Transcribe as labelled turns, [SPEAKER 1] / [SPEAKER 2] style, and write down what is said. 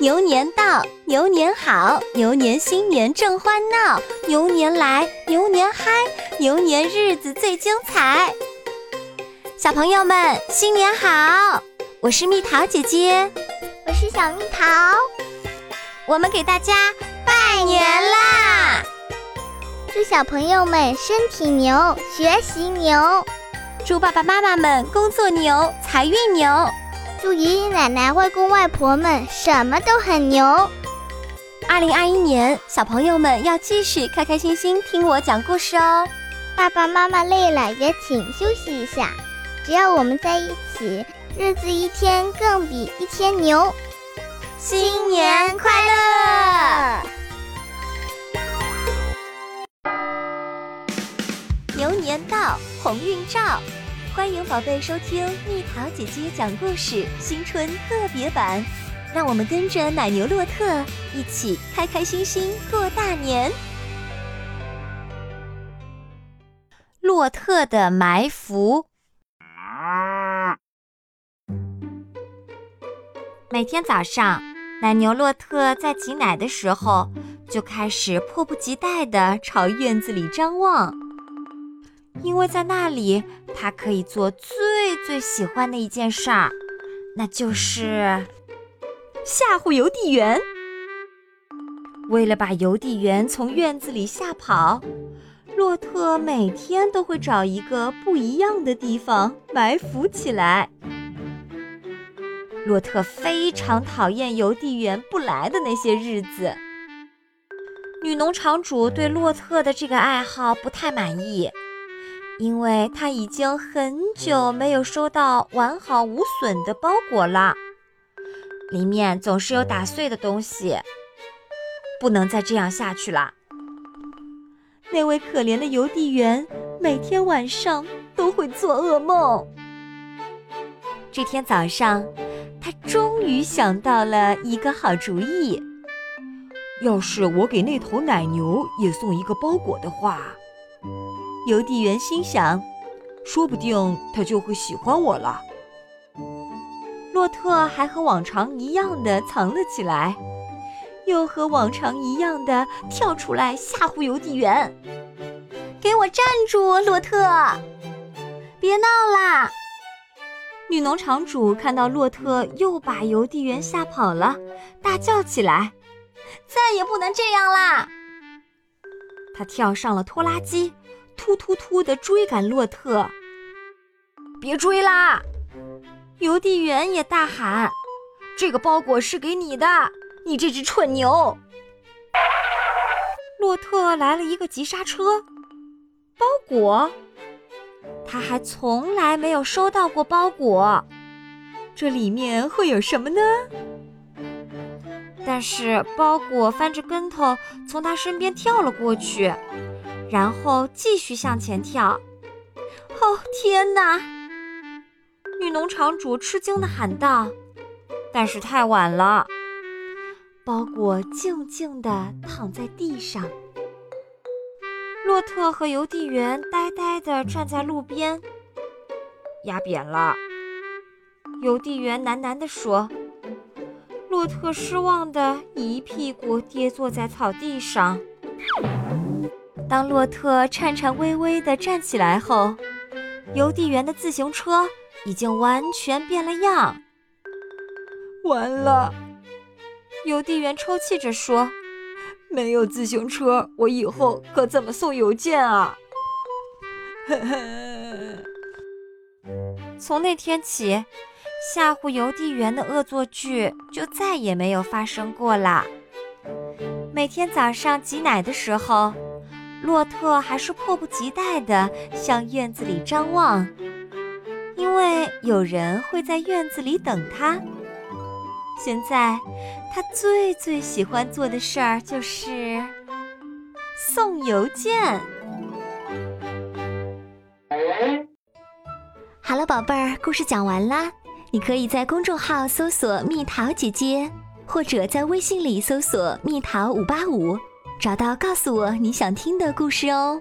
[SPEAKER 1] 牛年到，牛年好，牛年新年正欢闹，牛年来，牛年嗨，牛年日子最精彩。小朋友们，新年好！我是蜜桃姐姐，
[SPEAKER 2] 我是小蜜桃，
[SPEAKER 1] 我们给大家拜年啦！
[SPEAKER 2] 祝小朋友们身体牛，学习牛；
[SPEAKER 1] 祝爸爸妈妈们工作牛，财运牛。
[SPEAKER 2] 祝爷爷奶奶、外公外婆们什么都很牛。
[SPEAKER 1] 二零二一年，小朋友们要继续开开心心听我讲故事哦。
[SPEAKER 2] 爸爸妈妈累了也请休息一下。只要我们在一起，日子一天更比一天牛。
[SPEAKER 1] 新年快乐！牛年到，鸿运照。欢迎宝贝收听蜜桃姐姐讲故事新春特别版，让我们跟着奶牛洛特一起开开心心过大年。洛特的埋伏。每天早上，奶牛洛特在挤奶的时候，就开始迫不及待地朝院子里张望。因为在那里，他可以做最最喜欢的一件事儿，那就是 吓唬邮递员。为了把邮递员从院子里吓跑，洛特每天都会找一个不一样的地方埋伏起来。洛特非常讨厌邮递员不来的那些日子。女农场主对洛特的这个爱好不太满意。因为他已经很久没有收到完好无损的包裹了，里面总是有打碎的东西，不能再这样下去了。那位可怜的邮递员每天晚上都会做噩梦。这天早上，他终于想到了一个好主意：
[SPEAKER 3] 要是我给那头奶牛也送一个包裹的话。
[SPEAKER 1] 邮递员心想：“
[SPEAKER 3] 说不定他就会喜欢我了。”
[SPEAKER 1] 洛特还和往常一样的藏了起来，又和往常一样的跳出来吓唬邮递员：“给我站住，洛特！别闹啦！”女农场主看到洛特又把邮递员吓跑了，大叫起来：“再也不能这样啦！”她跳上了拖拉机。突突突地追赶洛特，
[SPEAKER 3] 别追啦！
[SPEAKER 1] 邮递员也大喊：“
[SPEAKER 3] 这个包裹是给你的，你这只蠢牛！”
[SPEAKER 1] 洛特来了一个急刹车，包裹？他还从来没有收到过包裹，这里面会有什么呢？但是包裹翻着跟头从他身边跳了过去。然后继续向前跳。哦天哪！女农场主吃惊地喊道。但是太晚了，包裹静静地躺在地上。洛特和邮递员呆呆地站在路边。压扁了，邮递员喃喃地说。洛特失望地一屁股跌坐在草地上。当洛特颤颤巍巍地站起来后，邮递员的自行车已经完全变了样。
[SPEAKER 3] 完了，
[SPEAKER 1] 邮递员抽泣着说：“
[SPEAKER 3] 没有自行车，我以后可怎么送邮件啊？”
[SPEAKER 1] 从那天起，吓唬邮递员的恶作剧就再也没有发生过了。每天早上挤奶的时候。洛特还是迫不及待地向院子里张望，因为有人会在院子里等他。现在，他最最喜欢做的事儿就是送邮件。好了，宝贝儿，故事讲完啦。你可以在公众号搜索“蜜桃姐姐”，或者在微信里搜索“蜜桃五八五”。找到，告诉我你想听的故事哦。